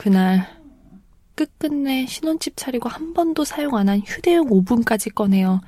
그날 끝끝내 신혼집 차리고 한 번도 사용 안 한 휴대용 오븐까지 꺼내어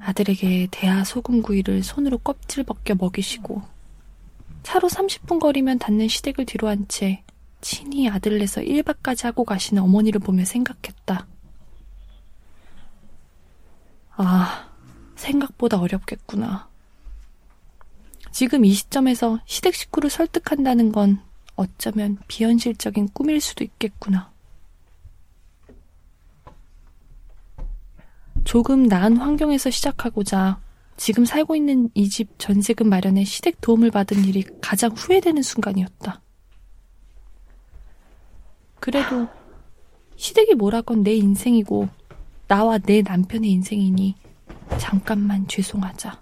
아들에게 대하 소금구이를 손으로 껍질 벗겨 먹이시고 차로 30분 거리면 닿는 시댁을 뒤로 한 채 친히 아들을 내서 1박까지 하고 가시는 어머니를 보며 생각했다. 아, 생각보다 어렵겠구나. 지금 이 시점에서 시댁 식구를 설득한다는 건 어쩌면 비현실적인 꿈일 수도 있겠구나. 조금 나은 환경에서 시작하고자 지금 살고 있는 이 집 전세금 마련에 시댁 도움을 받은 일이 가장 후회되는 순간이었다. 그래도 시댁이 뭐라건 내 인생이고 나와 내 남편의 인생이니 잠깐만 죄송하자.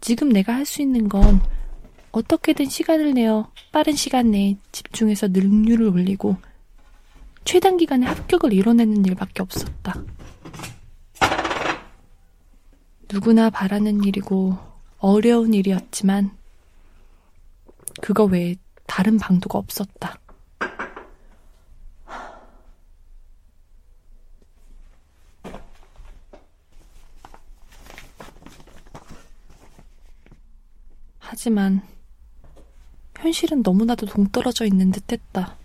지금 내가 할 수 있는 건 어떻게든 시간을 내어 빠른 시간 내에 집중해서 능률을 올리고 최단 기간에 합격을 이뤄내는 일밖에 없었다. 누구나 바라는 일이고 어려운 일이었지만 그거 외에 다른 방도가 없었다. 하지만 현실은 너무나도 동떨어져 있는 듯 했다.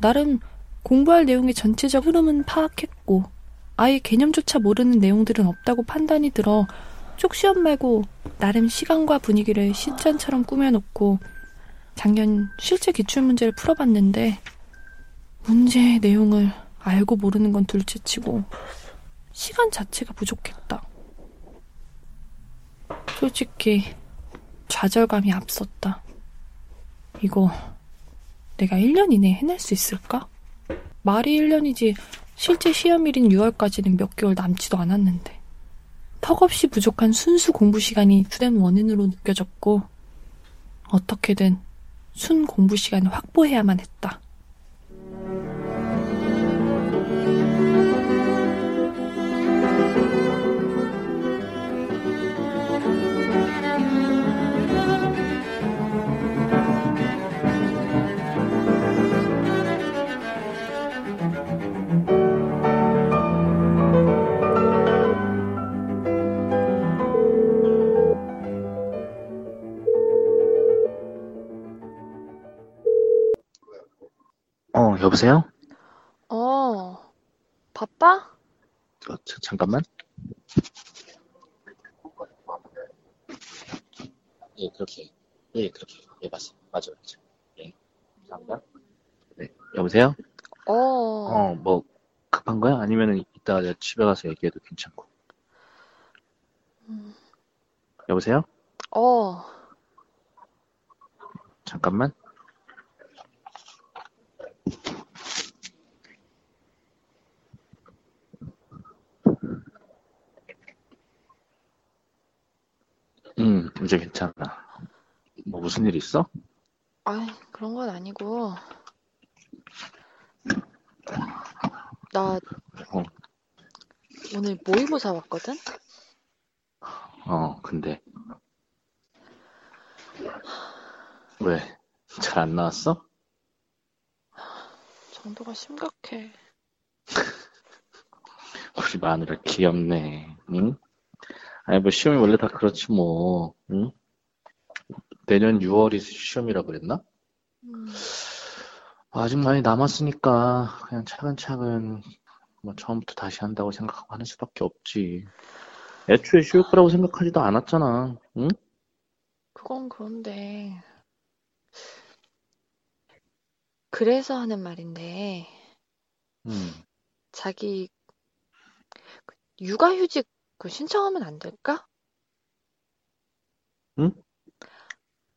나름 공부할 내용의 전체적 흐름은 파악했고 아예 개념조차 모르는 내용들은 없다고 판단이 들어 쪽 시험 말고 나름 시간과 분위기를 실전처럼 꾸며놓고 작년 실제 기출문제를 풀어봤는데 문제의 내용을 알고 모르는 건 둘째치고 시간 자체가 부족했다. 솔직히 좌절감이 앞섰다. 이거 내가 1년 이내에 해낼 수 있을까? 말이 1년이지 실제 시험일인 6월까지는 몇 개월 남지도 않았는데 턱없이 부족한 순수 공부 시간이 주된 원인으로 느껴졌고 어떻게든 순 공부 시간을 확보해야만 했다. 여보세요? 어, 바빠? 어, 자, 잠깐만. 예, 그렇게. 예, 그렇게. 예, 맞, 맞아, 맞아. 예, 감사합니다. 네, 여보세요? 어, 어, 뭐, 급한 거야? 아니면은 이따 내가 집에 가서 얘기해도 괜찮고. 음. 여보세요? 어, 잠깐만. 음, 이제 괜찮아. 뭐 무슨 일 있어? 아이, 그런 건 아니고. 나 어, 오늘 모의고사 왔거든? 어, 근데 왜? 잘 안 나왔어? 정도가 심각해. 우리 마누라 귀엽네. 응? 아니 뭐 시험이 원래 다 그렇지 뭐. 응? 내년 6월이 시험이라 그랬나? 음, 아직 많이 남았으니까 그냥 차근차근 뭐 처음부터 다시 한다고 생각하고 하는 수밖에 없지. 애초에 쉬울 거라고 생각하지도 않았잖아. 응? 그건 그런데. 그래서 하는 말인데, 응. 자기 그 육아휴직 그 신청하면 안 될까? 응?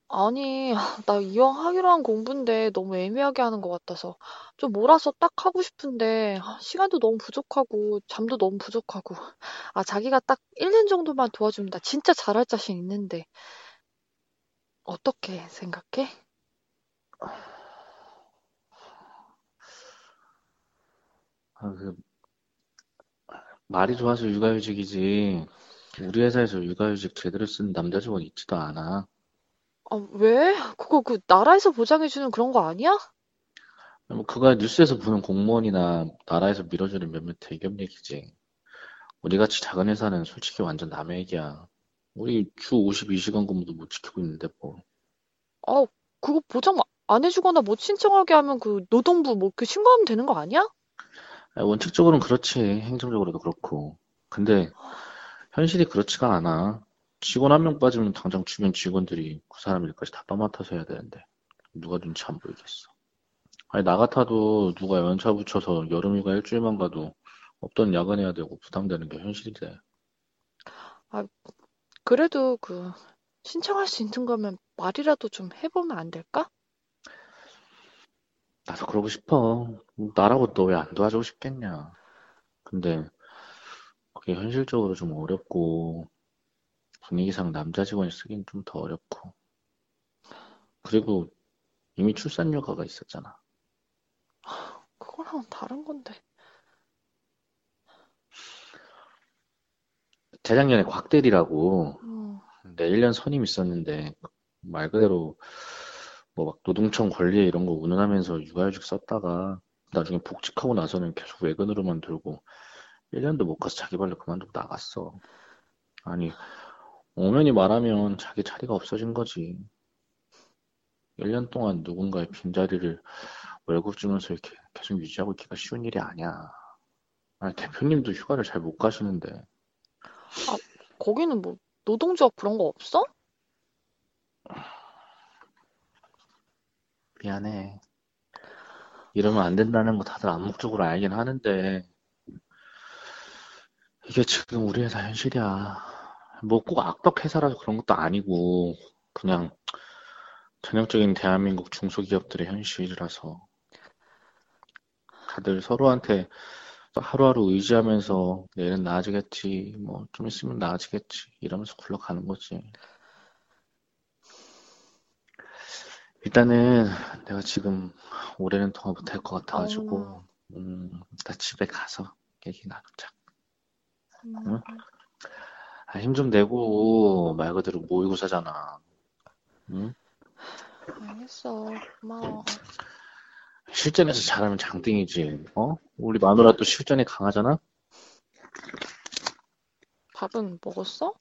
아니, 나 이왕 하기로 한 공부인데 너무 애매하게 하는 것 같아서 좀 몰아서 딱 하고 싶은데 아, 시간도 너무 부족하고 잠도 너무 부족하고 아, 자기가 딱 1년 정도만 도와주면 나 진짜 잘할 자신 있는데 어떻게 생각해? 아, 그 말이 좋아서 육아휴직이지. 우리 회사에서 육아휴직 제대로 쓰는 남자 직원 있지도 않아. 아, 왜? 그거 그 나라에서 보장해주는 그런 거 아니야? 뭐 그거야 뉴스에서 보는 공무원이나 나라에서 밀어주는 몇몇 대기업 얘기지. 우리 같이 작은 회사는 솔직히 완전 남의 얘기야. 우리 주 52시간 근무도 못 지키고 있는데 뭐. 아, 그거 보장 안 해주거나 못 신청하게 하면 그 노동부 뭐 그 신고하면 되는 거 아니야? 아니, 원칙적으로는 그렇지. 행정적으로도 그렇고. 근데 현실이 그렇지가 않아. 직원 한 명 빠지면 당장 주변 직원들이 그 사람 일까지 다 떠맡아서 해야 되는데 누가 눈치 안 보이겠어. 아니 나 같아도 누가 연차 붙여서 여름휴가 일주일만 가도 없던 야근해야 되고 부담되는 게 현실이래. 그래도 그 신청할 수 있는 거면 말이라도 좀 해보면 안 될까? 나도 그러고 싶어. 나라고 너 왜 안 도와주고 싶겠냐. 근데 그게 현실적으로 좀 어렵고 분위기상 남자 직원이 쓰긴 좀 더 어렵고. 그리고 이미 출산 휴가가 있었잖아. 그거랑은 다른 건데. 재작년에 곽대리라고 음, 내 1년 선임 있었는데 말 그대로 뭐 막 노동청 권리에 이런 거 운운하면서 육아휴직 썼다가 나중에 복직하고 나서는 계속 외근으로만 돌고 1년도 못 가서 자기 발로 그만두고 나갔어. 아니 엄연히 말하면 자기 자리가 없어진 거지. 1년 동안 누군가의 빈자리를 월급 주면서 이렇게 계속 유지하고 있기가 쉬운 일이 아니야. 아니 대표님도 휴가를 잘 못 가시는데 거기는 뭐 노동조합 그런 거 없어? 미안해. 이러면 안 된다는 거 다들 암묵적으로 알긴 하는데, 이게 지금 우리 회사 현실이야. 뭐 꼭 악덕 회사라서 그런 것도 아니고, 그냥 전형적인 대한민국 중소기업들의 현실이라서, 다들 서로한테 하루하루 의지하면서 내일은 나아지겠지, 뭐 좀 있으면 나아지겠지, 이러면서 굴러가는 거지. 일단은 내가 지금 올해는 동안 못할 것 같아가지고, 음, 나 집에 가서 얘기 나누자. 응? 아, 힘 좀 내고 말 그대로 모의고사잖아. 응? 알겠어. 고마워. 실전에서 잘하면 장땡이지. 어? 우리 마누라 또 실전에 강하잖아? 밥은 먹었어?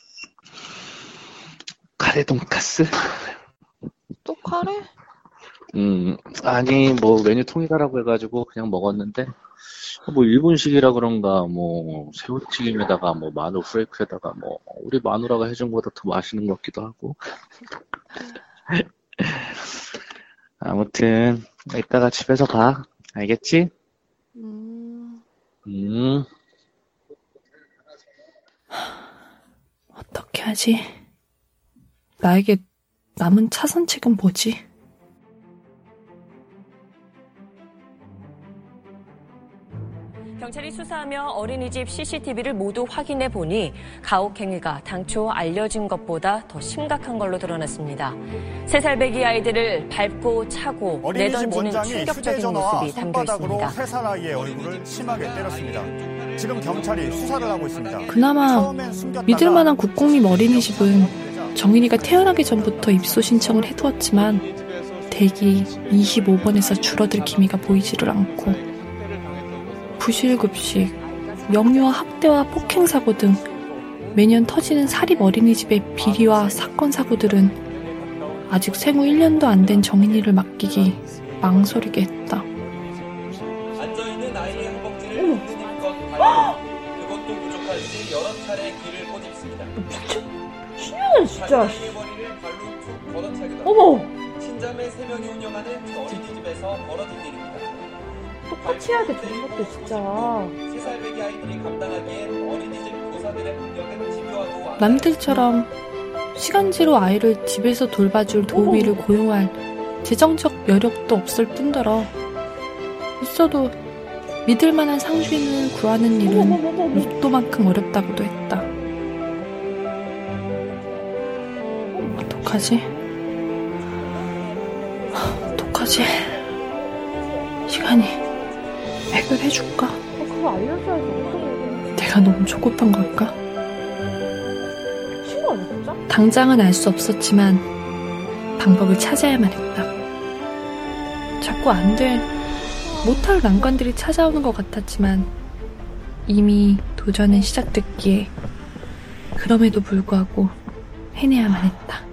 카레 돈가스? 또 카레? 음, 아니, 뭐, 메뉴 통일하라고 해가지고 그냥 먹었는데, 뭐, 일본식이라 그런가, 뭐, 새우튀김에다가, 뭐, 마늘 프레이크에다가, 뭐, 우리 마누라가 해준 것보다 더 맛있는 것 같기도 하고. 아무튼, 이따가 집에서 봐. 알겠지? 음, 음. 어떻게 하지? 나에게 남은 차선책은 뭐지? 경찰이 수사하며 어린이집 CCTV를 모두 확인해 보니 가혹행위가 당초 알려진 것보다 더 심각한 걸로 드러났습니다. 세 살 배기 아이들을 밟고 차고 내던지는 충격적인 모습이 담겨 있습니다. 세살 아이의 얼굴을 심하게 때렸습니다. 지금 경찰이 수사를 하고 있습니다. 그나마 믿을 만한 국공립 어린이집은 정인이가 태어나기 전부터 입소 신청을 해두었지만 대기 25번에서 줄어들 기미가 보이지를 않고 부실급식, 영유아 학대와 폭행 사고 등 매년 터지는 사립 어린이집의 비리와 사건 사고들은 아직 생후 1년도 안 된 정인이를 맡기기 망설이게 했다. 부족한지 여러 차례 귀를 꼬집습니다. 신년은 진짜 머리를 발로 툭 걷어차기도 하고 어머 친자매 3명이 운영하는 어린이집에서 벌어진 일입니다. 똑같이 해야 돼 그런 것도 진짜 3살 배기 아이들이 감당하기엔 어린이집 교사들의 능력은 집요하고 안 남들처럼 시간제로 아이를 집에서 돌봐줄 도우미를 고용할 재정적 여력도 없을 뿐더러 있어도 믿을 만한 상주인을 구하는 일은 로또만큼 어렵다고도 했다. 어떡하지? 어떡하지? 시간이 해결해줄까? 내가 너무 조급한 걸까? 당장은 알 수 없었지만 방법을 찾아야만 했다. 자꾸 안 돼, 못할 난관들이 찾아오는 것 같았지만 이미 도전은 시작됐기에 그럼에도 불구하고 해내야만 했다.